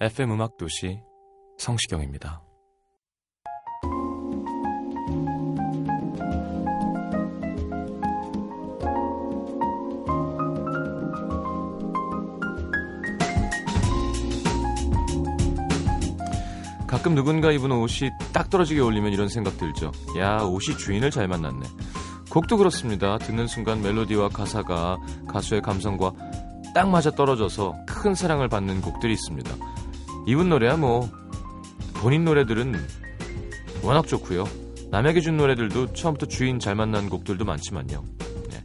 FM 음악 도시 성시경입니다. 가끔 누군가 입은 옷이 딱 떨어지게 어울리면 이런 생각 들죠. 야, 옷이 주인을 잘 만났네. 곡도 그렇습니다. 듣는 순간 멜로디와 가사가 가수의 감성과 딱 맞아 떨어져서 큰 사랑을 받는 곡들이 있습니다. 이분 노래야 뭐 본인 노래들은 워낙 좋고요. 남에게 준 노래들도 처음부터 주인 잘 만난 곡들도 많지만요. 네.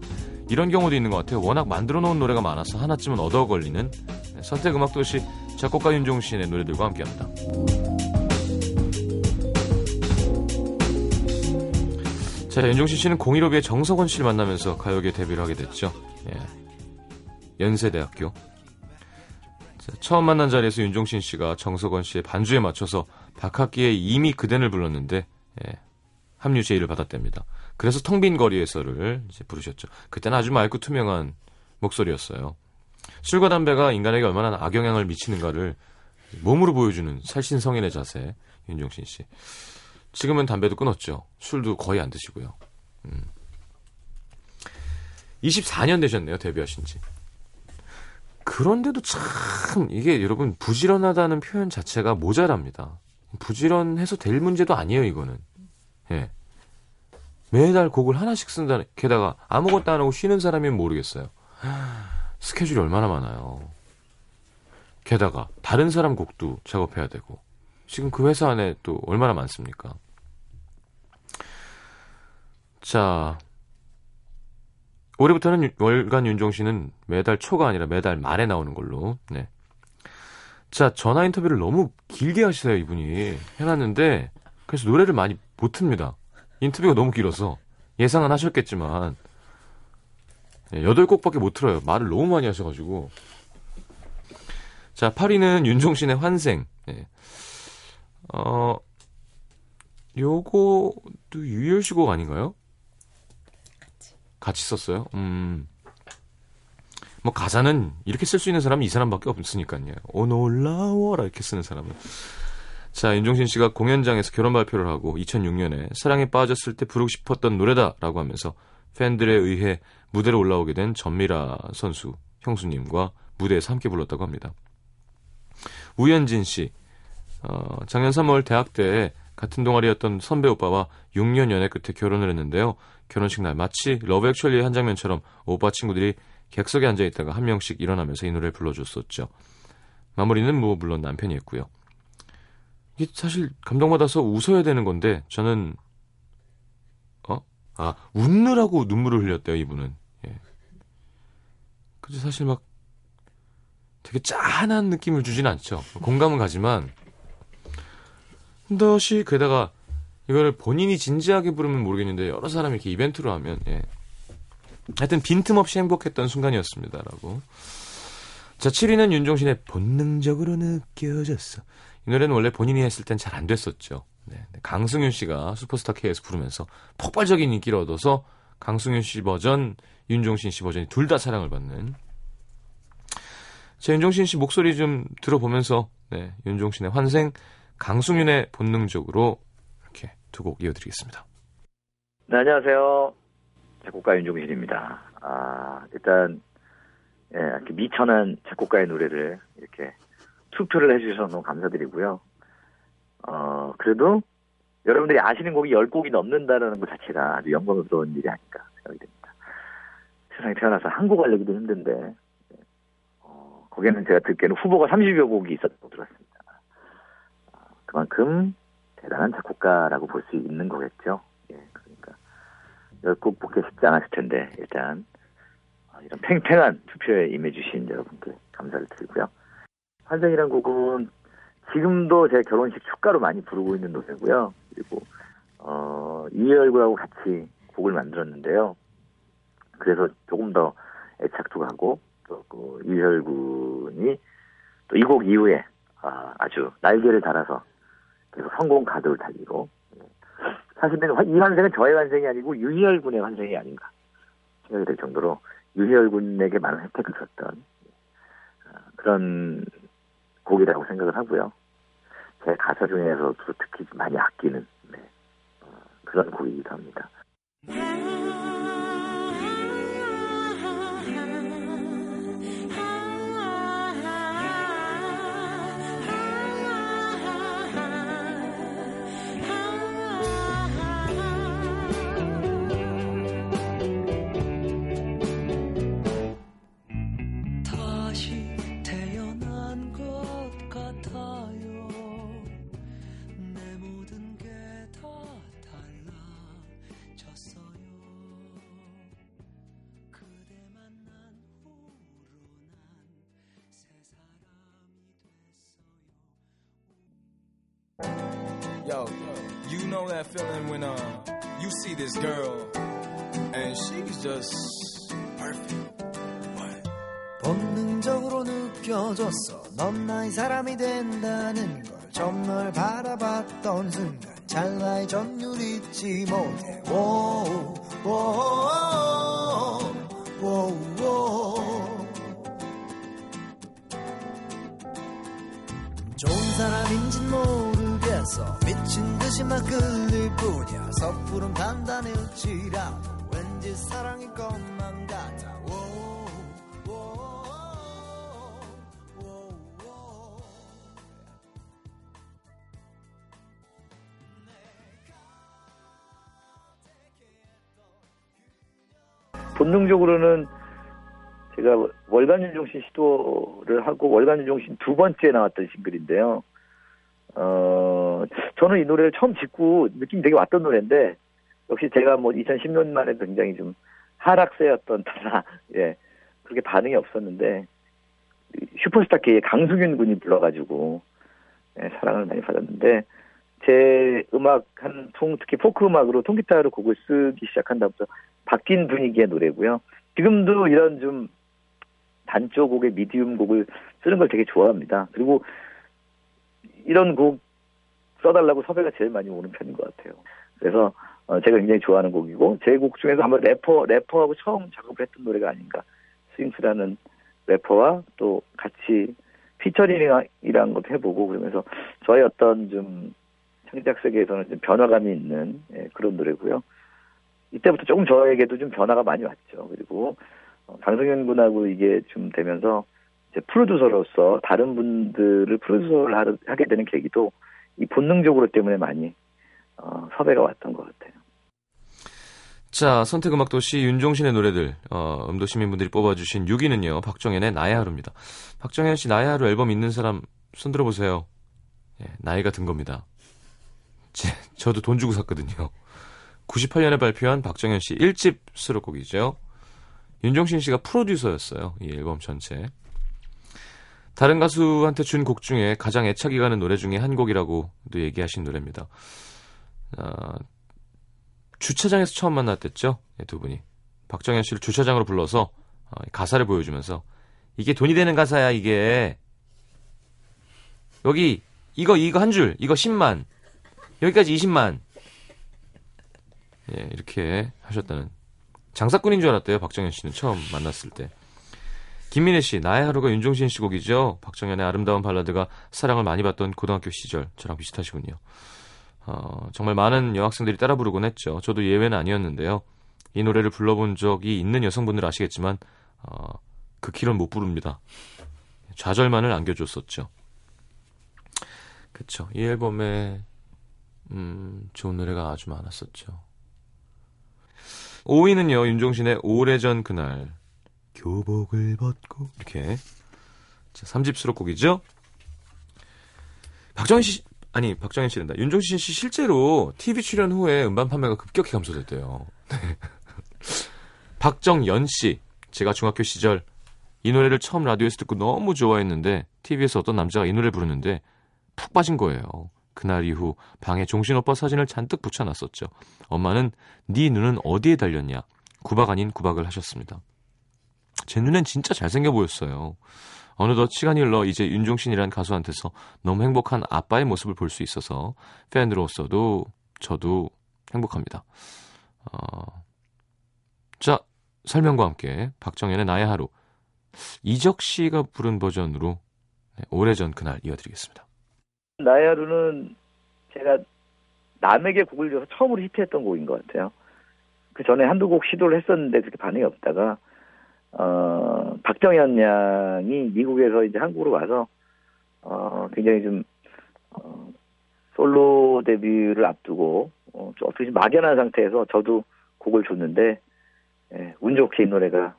이런 경우도 있는 것 같아요. 워낙 만들어 놓은 노래가 많아서 하나쯤은 얻어 걸리는 네, 선택 음악 도시 작곡가 윤종신의 노래들과 함께합니다. 자, 윤종신 씨는 015B의 정석원 씨를 만나면서 가요계 데뷔를 하게 됐죠. 예. 연세대학교. 자, 처음 만난 자리에서 윤종신 씨가 정석원 씨의 반주에 맞춰서 박학기의 이미 그댄을 불렀는데 예, 합류 제의를 받았답니다. 그래서 텅 빈 거리에서를 이제 부르셨죠. 그때는 아주 맑고 투명한 목소리였어요. 술과 담배가 인간에게 얼마나 악영향을 미치는가를 몸으로 보여주는 살신 성인의 자세 윤종신 씨. 지금은 담배도 끊었죠. 술도 거의 안 드시고요. 음. 24년 되셨네요, 데뷔하신 지. 그런데도 참, 이게 여러분, 부지런하다는 표현 자체가 모자랍니다. 부지런해서 될 문제도 아니에요, 이거는. 예. 매달 곡을 하나씩 쓴다는, 게다가 아무것도 안 하고 쉬는 사람이면 모르겠어요. 스케줄이 얼마나 많아요. 게다가, 다른 사람 곡도 작업해야 되고, 지금 그 회사 안에 또 얼마나 많습니까? 자, 올해부터는 유- 월간 윤종신은 매달 초가 아니라 매달 말에 나오는 걸로. 네. 자, 전화 인터뷰를 너무 길게 하시세요, 이분이. 해놨는데, 그래서 노래를 많이 못 틉니다. 인터뷰가 너무 길어서. 예상은 하셨겠지만, 네, 여덟 곡밖에 못 틀어요. 말을 너무 많이 하셔가지고. 자, 8위는 윤종신의 환생. 네. 어, 요거도 유열시 곡 아닌가요? 같이 썼어요? 음. 뭐 가사는 이렇게 쓸 수 있는 사람은 이 사람밖에 없으니까요. 오 놀라워라 이렇게 쓰는 사람은. 자, 윤종신 씨가 공연장에서 결혼 발표를 하고 2006년에 사랑에 빠졌을 때 부르고 싶었던 노래다라고 하면서 팬들에 의해 무대로 올라오게 된 전미라 선수 형수님과 무대에서 함께 불렀다고 합니다. 우현진 씨, 어, 작년 3월 대학 때 같은 동아리였던 선배 오빠와 6년 연애 끝에 결혼을 했는데요. 결혼식 날 마치 러브 액츄얼리의 한 장면처럼 오빠 친구들이 객석에 앉아 있다가 한 명씩 일어나면서 이 노래를 불러줬었죠. 마무리는 뭐 물론 남편이 했고요. 이게 사실 감동받아서 웃어야 되는 건데 저는 어? 아 웃느라고 눈물을 흘렸대요 이분은. 예. 그죠 사실 막 되게 짠한 느낌을 주진 않죠. 공감은 가지만 덧이 게다가 이거를 본인이 진지하게 부르면 모르겠는데 여러 사람이 이렇게 이벤트로 하면 예. 하여튼 빈틈없이 행복했던 순간이었습니다라고. 자 7위는 윤종신의 본능적으로 느껴졌어. 이 노래는 원래 본인이 했을 땐 잘 안 됐었죠. 네, 강승윤 씨가 슈퍼스타 K에서 부르면서 폭발적인 인기를 얻어서 강승윤 씨 버전, 윤종신 씨 버전이 둘 다 사랑을 받는. 자 윤종신 씨 목소리 좀 들어보면서 네, 윤종신의 환생, 강승윤의 본능적으로 두 곡 이어드리겠습니다. 네, 안녕하세요. 작곡가 윤종신입니다. 아, 일단, 예, 미천한 작곡가의 노래를 이렇게 투표를 해주셔서 너무 감사드리고요. 어, 그래도 여러분들이 아시는 곡이 10곡이 넘는다는 것 자체가 아주 영광스러운 일이 아닐까 생각이 됩니다. 세상에 태어나서 한국 알리기도 힘든데 어, 거기에는 제가 듣기에는 후보가 30여 곡이 있었다고 들었습니다. 어, 그만큼 대단한 작곡가라고 볼 수 있는 거겠죠. 예, 그러니까 열곡 뽑기 쉽지 않았을 텐데 일단 어, 이런 팽팽한 투표에 임해주신 여러분께 감사를 드리고요. 환생이란 곡은 지금도 제 결혼식 축가로 많이 부르고 있는 노래고요. 그리고 어, 이열구하고 같이 곡을 만들었는데요. 그래서 조금 더 애착도 가고 또 그 이열군이 또 이 곡 이후에 아, 아주 날개를 달아서 계속 성공 가도를 달리고 예. 사실은 이 환생은 저의 환생이 아니고 유희열 군의 환생이 아닌가 생각이 될 정도로 유희열 군에게 많은 혜택을 줬던 어, 그런 곡이라고 생각을 하고요. 제 가사 중에서도 특히 많이 아끼는 네, 어, 그런 곡이기도 합니다. Yo, you know that feeling when uh you see this girl and she's just perfect. What? 본능적으로 느껴졌어 넌 나의 사람이 된다는 걸 처음 널 바라봤던 순간 찰나의 전율 잊지 못해 워우, 워우, 워우, 워우. 좋은 사람인진 모르 겠어 미친 듯이 막 끌릴 뿐이야 섣부른 판단일지라도 왠지 사랑일 것만 같아. 본능적으로는 제가 월간 윤종신 시도를 하고 월간 윤종신 두 번째 나왔던 싱글인데요. 어, 저는 이 노래를 처음 짓고 느낌이 되게 왔던 노래인데, 역시 제가 뭐 2010년만 해도 굉장히 좀 하락세였던 터라, 예, 그렇게 반응이 없었는데, 슈퍼스타 K의 강승윤 군이 불러가지고, 예, 사랑을 많이 받았는데, 제 음악 한 통, 특히 포크 음악으로 통기타로 곡을 쓰기 시작한 다음부터 바뀐 분위기의 노래고요. 지금도 이런 좀 단조 곡의 medium 곡을 쓰는 걸 되게 좋아합니다. 그리고 이런 곡 써달라고 섭외가 제일 많이 오는 편인 것 같아요. 그래서 어, 제가 굉장히 좋아하는 곡이고 제 곡 중에서 한번 래퍼 래퍼하고 처음 작업을 했던 노래가 아닌가 스윙스라는 래퍼와 또 같이 featuring이라는 것도 해보고 그러면서 저의 어떤 좀 창작 세계에서는 좀 변화감이 있는 예, 그런 노래고요. 이때부터 조금 저에게도 좀 변화가 많이 왔죠. 그리고 어, 강성현 군하고 이게 좀 되면서 이제 프로듀서로서 다른 분들을 프로듀서를 하게 되는 계기도 이 본능적으로 때문에 많이 어, 섭외가 왔던 것 같아요. 자, 선택음악 도시 윤종신의 노래들, 어, 음도 시민분들이 뽑아주신 6위는요, 박정현의 나의 하루입니다. 박정현 씨 나의 하루 앨범 있는 사람 손 들어보세요. 예, 나이가 든 겁니다. 제, 저도 돈 주고 샀거든요. 98년에 발표한 박정현 씨 1집 수록곡이죠. 윤종신 씨가 프로듀서였어요. 이 앨범 전체. 다른 가수한테 준 곡 중에 가장 애착이 가는 노래 중에 한 곡이라고도 얘기하신 노래입니다. 아, 주차장에서 처음 만났댔죠. 예, 두 분이. 박정현 씨를 주차장으로 불러서 어, 가사를 보여주면서 이게 돈이 되는 가사야 이게. 여기 이거 이거 한 줄 이거 10만 여기까지 20만 예 이렇게 하셨다는 장사꾼인 줄 알았대요 박정현 씨는 처음 만났을 때 김민혜 씨 나의 하루가 윤종신 씨 곡이죠 박정현의 아름다운 발라드가 사랑을 많이 받던 고등학교 시절 저랑 비슷하시군요 어, 정말 많은 여학생들이 따라 부르곤 했죠. 저도 예외는 아니었는데요. 이 노래를 불러본 적이 있는 여성분들 아시겠지만 어, 그 길은 못 부릅니다. 좌절만을 안겨줬었죠. 그쵸. 이 앨범에 음, 좋은 노래가 아주 많았었죠. 5위는요. 윤종신의 오래전 그날 교복을 벗고 이렇게 자, 3집 수록곡이죠. 박정현 씨 아니 박정현 씨란다. 윤종신 씨 실제로 TV 출연 후에 음반 판매가 급격히 감소됐대요. 네. 박정연 씨 제가 중학교 시절 이 노래를 처음 라디오에서 듣고 너무 좋아했는데 TV에서 어떤 남자가 이 노래 부르는데 푹 빠진 거예요. 그날 이후 방에 종신 오빠 사진을 잔뜩 붙여놨었죠. 엄마는 네 눈은 어디에 달렸냐 구박 아닌 구박을 하셨습니다. 제 눈엔 진짜 잘생겨 보였어요. 어느덧 시간이 흘러 이제 윤종신이란 가수한테서 너무 행복한 아빠의 모습을 볼 수 있어서 팬으로서도 저도 행복합니다. 어... 자, 설명과 함께 박정현의 나의 하루 이적 씨가 부른 버전으로 네, 오래전 그날 이어드리겠습니다. 나의 하루는 제가 남에게 곡을 줘서 처음으로 히트했던 곡인 것 같아요. 그 전에 한두 곡 시도를 했었는데 그렇게 반응이 없다가 어, 박정현 양이 미국에서 이제 한국으로 와서 어, 굉장히 좀 어, 솔로 데뷔를 앞두고 어, 좀 어떻게 좀 막연한 상태에서 저도 곡을 줬는데 예, 운 좋게 이 노래가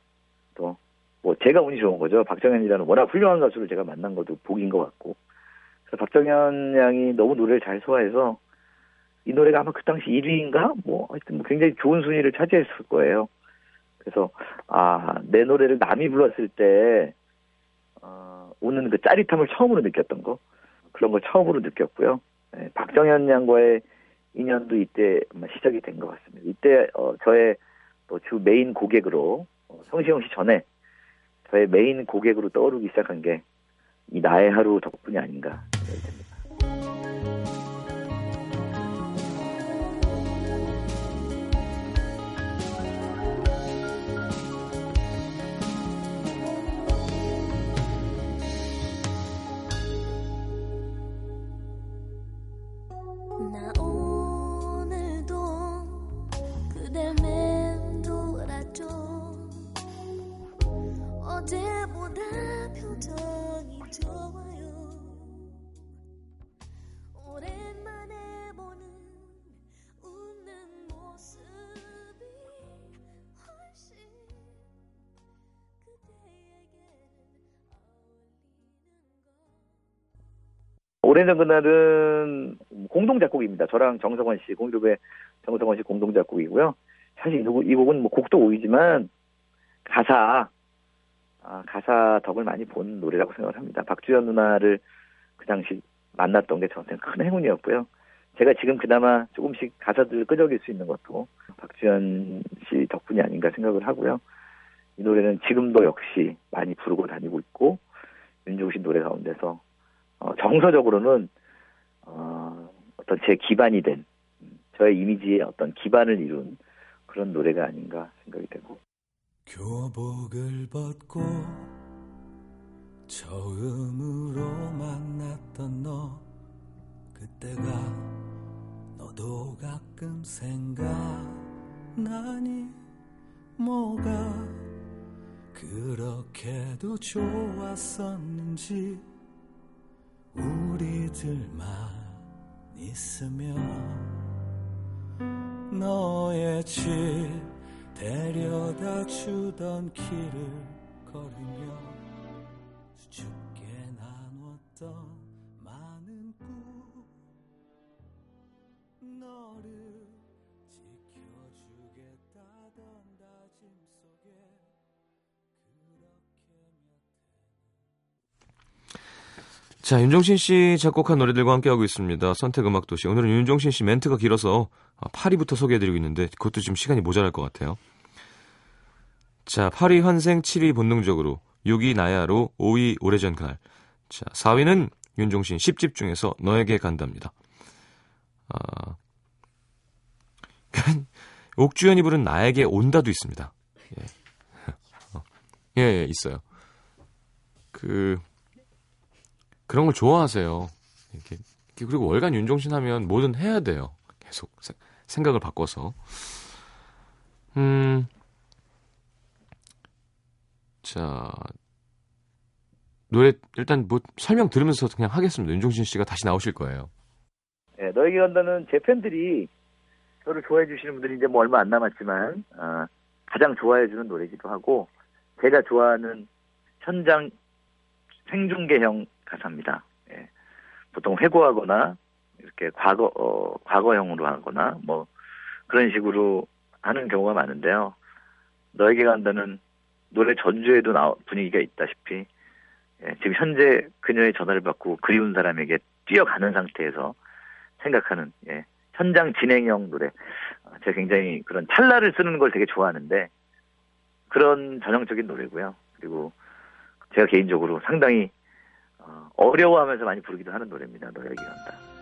또 뭐 제가 운이 좋은 거죠. 박정현이라는 워낙 훌륭한 가수를 제가 만난 것도 복인 것 같고 그래서 박정현 양이 너무 노래를 잘 소화해서 이 노래가 아마 그 당시 1위인가 뭐 하여튼 뭐 굉장히 좋은 순위를 차지했을 거예요. 그래서 아 내 노래를 남이 불렀을 때 어, 오는 그 짜릿함을 처음으로 느꼈던 거 그런 걸 처음으로 느꼈고요. 네, 박정현 양과의 인연도 이때 시작이 된 것 같습니다. 이때 어, 저의 또 주 메인 고객으로 어, 성시경 씨 전에 저의 메인 고객으로 떠오르기 시작한 게 이 나의 하루 덕분이 아닌가 생각이 듭니다. 오래전 그날은 공동 작곡입니다. 저랑 정성원 씨, 공유롭의 정성원 씨 공동 작곡이고요. 사실 이 곡은 뭐 곡도 오이지만 가사, 아, 가사 덕을 많이 본 노래라고 생각을 합니다. 박주연 누나를 그 당시 만났던 게 저한테는 큰 행운이었고요. 제가 지금 그나마 조금씩 가사들을 끄적일 수 있는 것도 박주연 씨 덕분이 아닌가 생각을 하고요. 이 노래는 지금도 역시 많이 부르고 다니고 있고 윤종신 노래 가운데서 어, 정서적으로는 어, 어떤 제 기반이 된 음, 저의 이미지의 어떤 기반을 이룬 그런 노래가 아닌가 생각이 되고. 교복을 벗고 처음으로 만났던 너 그때가 너도 가끔 생각나니 뭐가 그렇게도 좋았었는지 우리들만 있으면 너의 집 데려다 주던 길을 걸으며 수줍게 나눴던 많은 꿈 너를 자, 윤종신 씨 작곡한 노래들과 함께하고 있습니다. 선택 음악 도시. 오늘은 윤종신 씨 멘트가 길어서 8위부터 소개해드리고 있는데 그것도 지금 시간이 모자랄 것 같아요. 자, 8위 환생, 7위 본능적으로, 6위 나야로, 5위 오래전 그날. 자, 4위는 윤종신 10집 중에서 너에게 간답니다. 아, 옥주현이 부른 나에게 온다도 있습니다. 예. 어, 예, 예, 있어요. 그, 그런 걸 좋아하세요. 이렇게. 그리고 월간 윤종신 하면 뭐든 해야 돼요. 계속 세- 생각을 바꿔서. 음. 자. 노래 일단 뭐 설명 들으면서 그냥 하겠습니다. 윤종신 씨가 다시 나오실 거예요. 예, 너에게 간다는 제 팬들이 저를 좋아해 주시는 분들이 이제 뭐 얼마 안 남았지만 아, 가장 좋아해 주는 노래기도 하고 제가 좋아하는 현장 생중계형 가사입니다. 예. 보통 회고하거나 이렇게 과거 어, 과거형으로 하거나 뭐 그런 식으로 하는 경우가 많은데요. 너에게 간다는 노래 전주에도 나 분위기가 있다시피 예, 지금 현재 그녀의 전화를 받고 그리운 사람에게 뛰어가는 상태에서 생각하는 예, 현장 진행형 노래. 어, 제가 굉장히 그런 찰나를 쓰는 걸 되게 좋아하는데 그런 전형적인 노래고요. 그리고 제가 개인적으로 상당히 어, 어려워하면서 많이 부르기도 하는 노래입니다. 너에게 간다.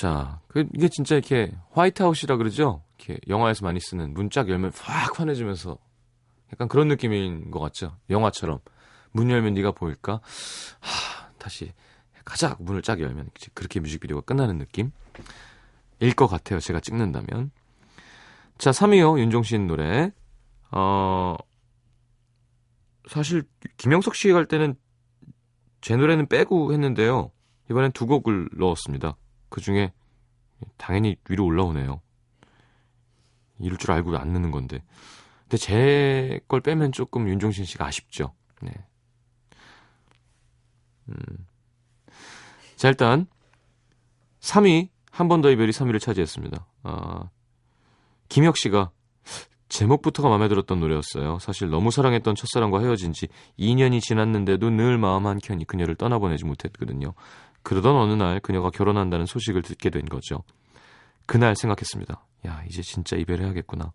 자, 그 이게 진짜 이렇게 화이트아웃이라 그러죠? 이렇게 영화에서 많이 쓰는 문짝 열면 확 환해지면서 약간 그런 느낌인 것 같죠? 영화처럼 문 열면 네가 보일까? 하, 다시 가자 문을 쫙 열면 그렇게 뮤직비디오가 끝나는 느낌? 일 것 같아요. 제가 찍는다면. 자, 3위요. 윤종신 노래. 어, 사실 김영석 씨가 갈 때는 제 노래는 빼고 했는데요. 이번엔 두 곡을 넣었습니다. 그 중에 당연히 위로 올라오네요. 이럴 줄 알고 안 넣는 건데. 근데 제 걸 빼면 조금 윤종신 씨가 아쉽죠. 네. 음. 자, 일단 3위 한 번 더 이별이 3위를 차지했습니다. 아, 김혁 씨가 제목부터가 마음에 들었던 노래였어요. 사실 너무 사랑했던 첫사랑과 헤어진 지 2년이 지났는데도 늘 마음 한켠이 그녀를 떠나보내지 못했거든요. 그러던 어느 날 그녀가 결혼한다는 소식을 듣게 된 거죠. 그날 생각했습니다. 야, 이제 진짜 이별해야겠구나.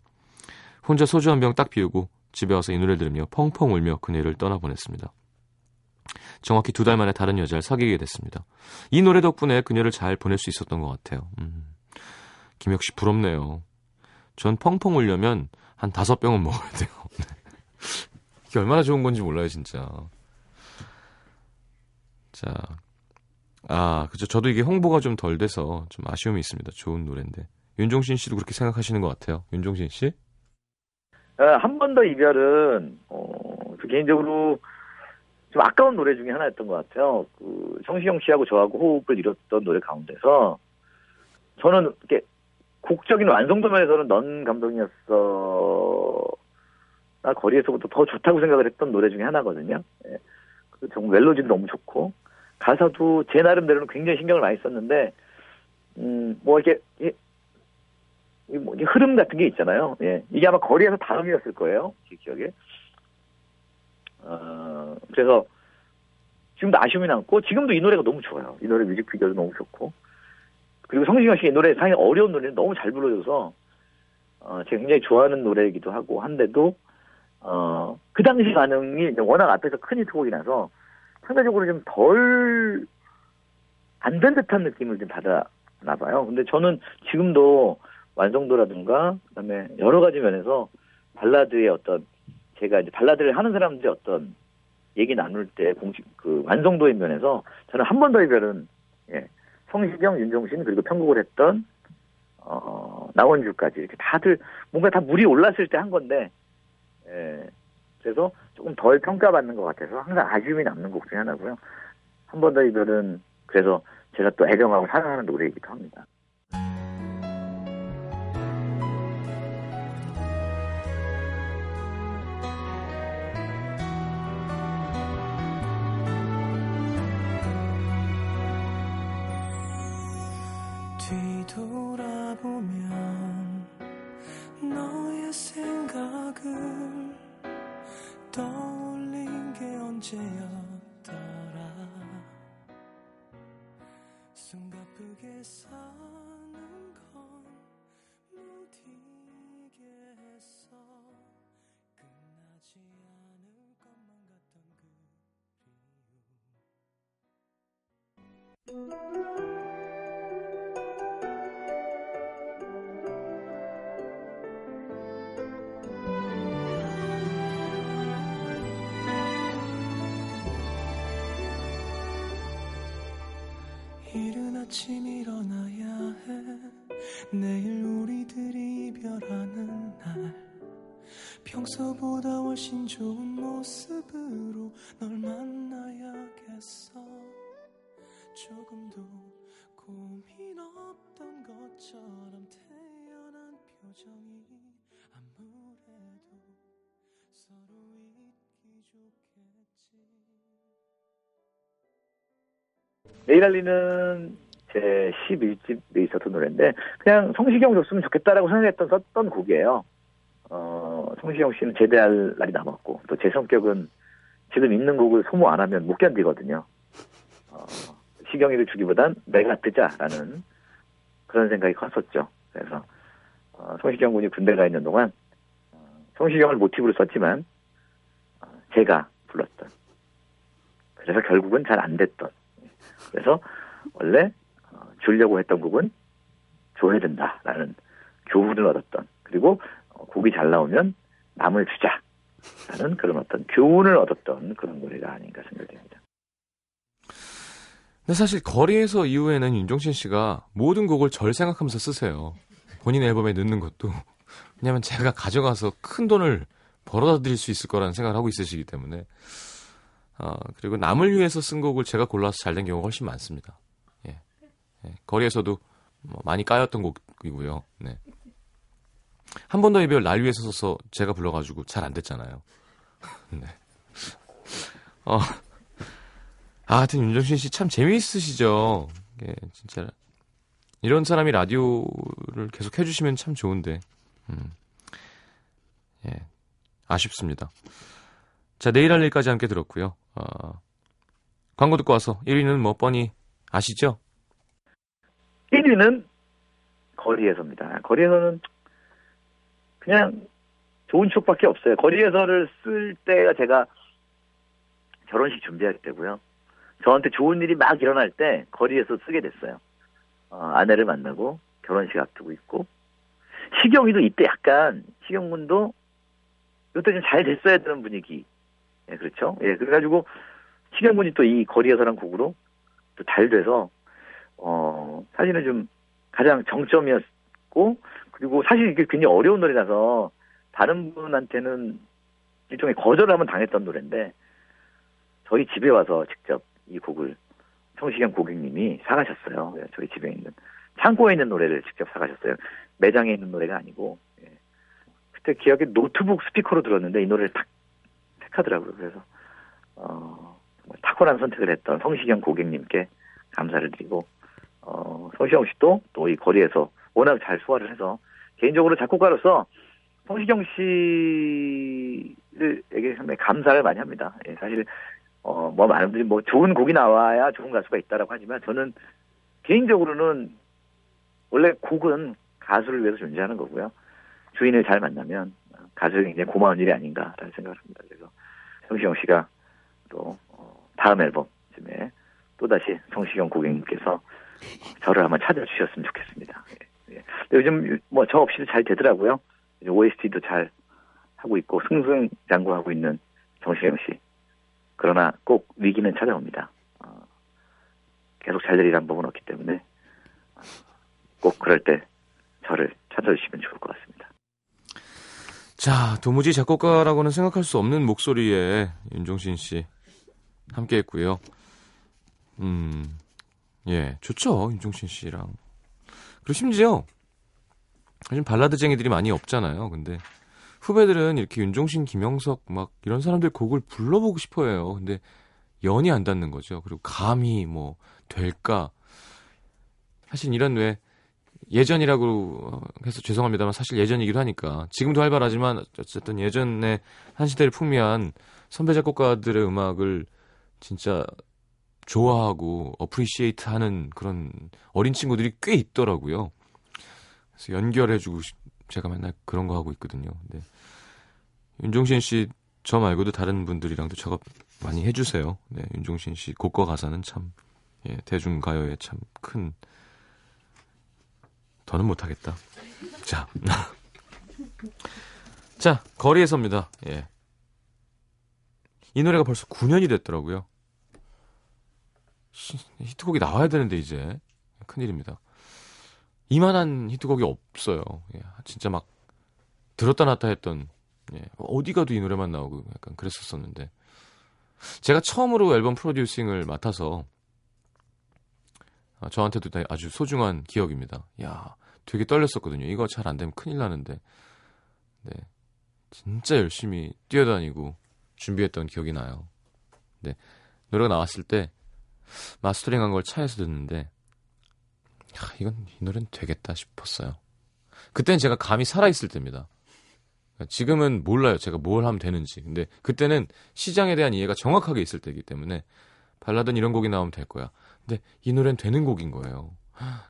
혼자 소주 한 병 딱 비우고 집에 와서 이 노래를 들으며 펑펑 울며 그녀를 떠나보냈습니다. 정확히 두 달 만에 다른 여자를 사귀게 됐습니다. 이 노래 덕분에 그녀를 잘 보낼 수 있었던 것 같아요. 음, 김혁 씨 부럽네요. 전 펑펑 울려면 한 다섯 병은 먹어야 돼요. 네. 이게 얼마나 좋은 건지 몰라요, 진짜. 자, 아, 그죠. 저도 이게 홍보가 좀 덜 돼서 좀 아쉬움이 있습니다. 좋은 노래인데. 윤종신 씨도 그렇게 생각하시는 것 같아요. 윤종신 씨? 한 번 더 이별은 어, 저 개인적으로 좀 아까운 노래 중에 하나였던 것 같아요. 그 성시경 씨하고 저하고 호흡을 이뤘던 노래 가운데서 저는 이렇게 곡적인 완성도 면에서는 넌 감동이었어. 나 거리에서부터 더 좋다고 생각을 했던 노래 중에 하나거든요. 예. 그 정말 멜로디도 너무 좋고 가사도 제 나름대로는 굉장히 신경을 많이 썼는데 음, 뭐 이렇게 이- 이 뭐, 이 흐름 같은 게 있잖아요. 예. 이게 아마 거리에서 다음이었을 거예요. 제 기억에. 어, 그래서 지금도 아쉬움이 남고 지금도 이 노래가 너무 좋아요. 이 노래 뮤직비디오도 너무 좋고 그리고 성시경 씨이 노래 상당히 어려운 노래는 너무 잘 불러줘서 어, 제가 굉장히 좋아하는 노래이기도 하고 한데도 어, 그 당시 반응이 워낙 앞에서 큰 히트곡이라서 상대적으로 좀 덜 안 된 듯한 느낌을 좀 받아나 봐요. 근데 저는 지금도 완성도라든가 그다음에 여러 가지 면에서 발라드의 어떤 제가 이제 발라드를 하는 사람들의 어떤 얘기 나눌 때 공식 그 완성도의 면에서 저는 한 번 더 이별은 예, 성시경, 윤종신 그리고 편곡을 했던 어, 나원주까지 이렇게 다들 뭔가 다 물이 올랐을 때 한 건데 예, 그래서 조금 덜 평가받는 것 같아서 항상 아쉬움이 남는 곡 중에 하나고요. 한 번 더 이별은 그래서 제가 또 애정하고 사랑하는 노래이기도 합니다. 그게 사는 건 무디게 해서 끝나지 않을 것만 같던 그리움 평소보다 훨씬 좋은 모습으로 널 만나야겠어 조금도 고민 없던 것처럼 태연한 표정이 아무래도 서로 잊기 좋겠지 알리는 제 11집에 있었던 노래인데 그냥 성시경 줬으면 좋겠다라고 생각했던 썼던 곡이에요. 어, 성시경 씨는 제대할 날이 남았고 또 제 성격은 지금 있는 곡을 소모 안 하면 못 견디거든요. 어, 시경이를 주기보단 내가 뜨자라는 그런 생각이 컸었죠. 그래서 어, 성시경 군이 군대 가 있는 동안 어, 성시경을 모티브로 썼지만 어, 제가 불렀던 그래서 결국은 잘 안 됐던 그래서 원래 어, 주려고 했던 곡은 줘야 된다라는 교훈을 얻었던 그리고 어, 곡이 잘 나오면 남을 주자라는 그런 어떤 교훈을 얻었던 그런 노래가 아닌가 생각됩니다. 근데 사실 거리에서 이후에는 윤종신 씨가 모든 곡을 절 생각하면서 쓰세요. 본인 앨범에 넣는 것도. 왜냐면 제가 가져가서 큰 돈을 벌어다 드릴 수 있을 거라는 생각을 하고 있으시기 때문에. 어, 그리고 남을 위해서 쓴 곡을 제가 골라서 잘 된 경우가 훨씬 많습니다. 예. 예. 거리에서도 뭐 많이 까였던 곡이고요. 네. 한 번 더 이별 날 위해서 써서 제가 불러가지고 잘 안 됐잖아요. 네. 어, 아, 하여튼 윤정신 씨 참 재미있으시죠. 예, 진짜. 이런 사람이 라디오를 계속 해주시면 참 좋은데. 음. 예, 아쉽습니다. 자, 내일 할 일까지 함께 들었고요. 어, 광고 듣고 와서 1위는 뭐 뻔히 아시죠? 1위는 거리에서입니다. 거리에서는 그냥 좋은 추억밖에 없어요. 거리에서를 쓸 때가 제가 결혼식 준비할 때고요. 저한테 좋은 일이 막 일어날 때 거리에서 쓰게 됐어요. 어, 아내를 만나고 결혼식 앞두고 있고 시경이도 이때 약간 시경군도 이때 좀 잘 됐어야 되는 분위기. 예, 그렇죠. 예, 그래가지고 시경군이 또 이 거리에서란 곡으로 또 잘 돼서 어 사실은 좀 가장 정점이었고 그리고 사실 이게 굉장히 어려운 노래라서 다른 분한테는 일종의 거절하면 당했던 노래인데 저희 집에 와서 직접 이 곡을 성시경 고객님이 사가셨어요. 예, 저희 집에 있는 창고에 있는 노래를 직접 사가셨어요. 매장에 있는 노래가 아니고 예. 그때 기억에 노트북 스피커로 들었는데 이 노래를 딱 택하더라고요. 그래서 어, 탁월한 선택을 했던 성시경 고객님께 감사를 드리고 어, 성시경 씨도 또 이 거리에서 워낙 잘 소화를 해서 개인적으로 작곡가로서 성시경 씨를 에게 상당히 감사를 많이 합니다. 예, 사실 어, 뭐 많은 분들이 뭐 좋은 곡이 나와야 좋은 가수가 있다라고 하지만 저는 개인적으로는 원래 곡은 가수를 위해서 존재하는 거고요. 주인을 잘 만나면 가수에게 굉장히 고마운 일이 아닌가라는 생각을 합니다. 그래서 성시경 씨가 또 어, 다음 앨범쯤에 또다시 성시경 고객님께서 저를 한번 찾아주셨으면 좋겠습니다. 예, 예. 요즘 뭐 저 없이도 잘 되더라고요. OST도 잘 하고 있고 승승장구하고 있는 정시경 씨. 그러나 꼭 위기는 찾아옵니다. 어, 계속 잘 되리란 법은 없기 때문에 어, 꼭 그럴 때 저를 찾아주시면 좋을 것 같습니다. 자, 도무지 작곡가라고는 생각할 수 없는 목소리에 윤종신 씨 함께 했고요. 음, 예, 좋죠. 윤종신 씨랑. 그리고 심지어 요즘 발라드쟁이들이 많이 없잖아요. 근데 후배들은 이렇게 윤종신, 김영석 막 이런 사람들 곡을 불러보고 싶어해요. 근데 연이 안 닿는 거죠. 그리고 감히 뭐 될까? 사실 이런 왜 예전이라고 해서 죄송합니다만 사실 예전이기도 하니까 지금도 활발하지만 어쨌든 예전에 한 시대를 풍미한 선배 작곡가들의 음악을 진짜 좋아하고 appreciate 하는 그런 어린 친구들이 꽤 있더라고요. 그래서 연결해주고 싶- 제가 맨날 그런 거 하고 있거든요. 근데 윤종신 씨 저 말고도 다른 분들이랑도 작업 많이 해주세요. 네, 윤종신 씨 곡과 가사는 참 예, 대중 가요에 참 큰 더는 못하겠다. 자, 자 거리에서입니다. 예. 이 노래가 벌써 9년이 됐더라고요. 시- 히트곡이 나와야 되는데 이제 큰일입니다. 이만한 히트곡이 없어요. 예, 진짜 막 들었다 놨다 했던 예, 어디 가도 이 노래만 나오고 약간 그랬었었는데 제가 처음으로 앨범 프로듀싱을 맡아서 아, 저한테도 다- 아주 소중한 기억입니다. 야, 되게 떨렸었거든요. 이거 잘 안 되면 큰일 나는데. 네. 진짜 열심히 뛰어다니고 준비했던 기억이 나요. 네. 노래가 나왔을 때 마스터링 한 걸 차에서 듣는데 야, 이건 이 노래는 되겠다 싶었어요. 그때는 제가 감이 살아있을 때입니다. 지금은 몰라요. 제가 뭘 하면 되는지. 근데 그때는 시장에 대한 이해가 정확하게 있을 때이기 때문에 발라드는 이런 곡이 나오면 될 거야. 근데 이 노래는 되는 곡인 거예요.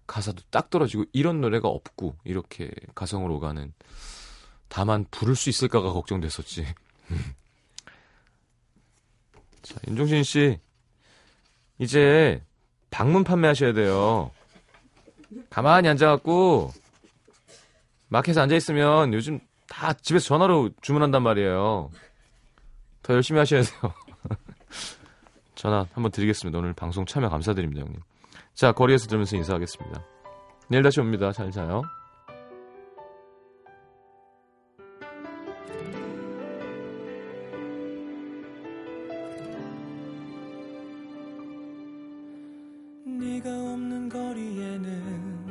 가사도 딱 떨어지고 이런 노래가 없고 이렇게 가성으로 오가는 다만 부를 수 있을까가 걱정됐었지. 자, 윤종신 씨 이제 방문 판매하셔야 돼요. 가만히 앉아갖고 마켓에 앉아 있으면 요즘 다 집에서 전화로 주문한단 말이에요. 더 열심히 하셔야 돼요. 전화 한번 드리겠습니다. 오늘 방송 참여 감사드립니다, 형님. 자, 거리에서 들으면서 인사하겠습니다. 내일 다시 옵니다. 잘 자요. 네가 없는 거리에는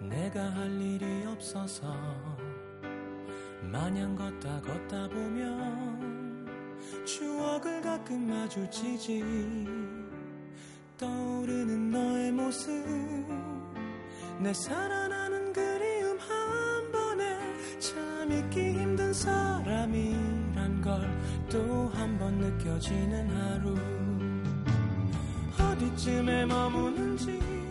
내가 할 일이 없어서 마냥 걷다 걷다 보면 추억을 가끔 마주치지 떠오르는 너의 모습 내 살아나는 그리움 한 번에 참 잊기 힘든 사람이란 걸 또 한 번 느껴지는 하루 어디쯤에 머무는지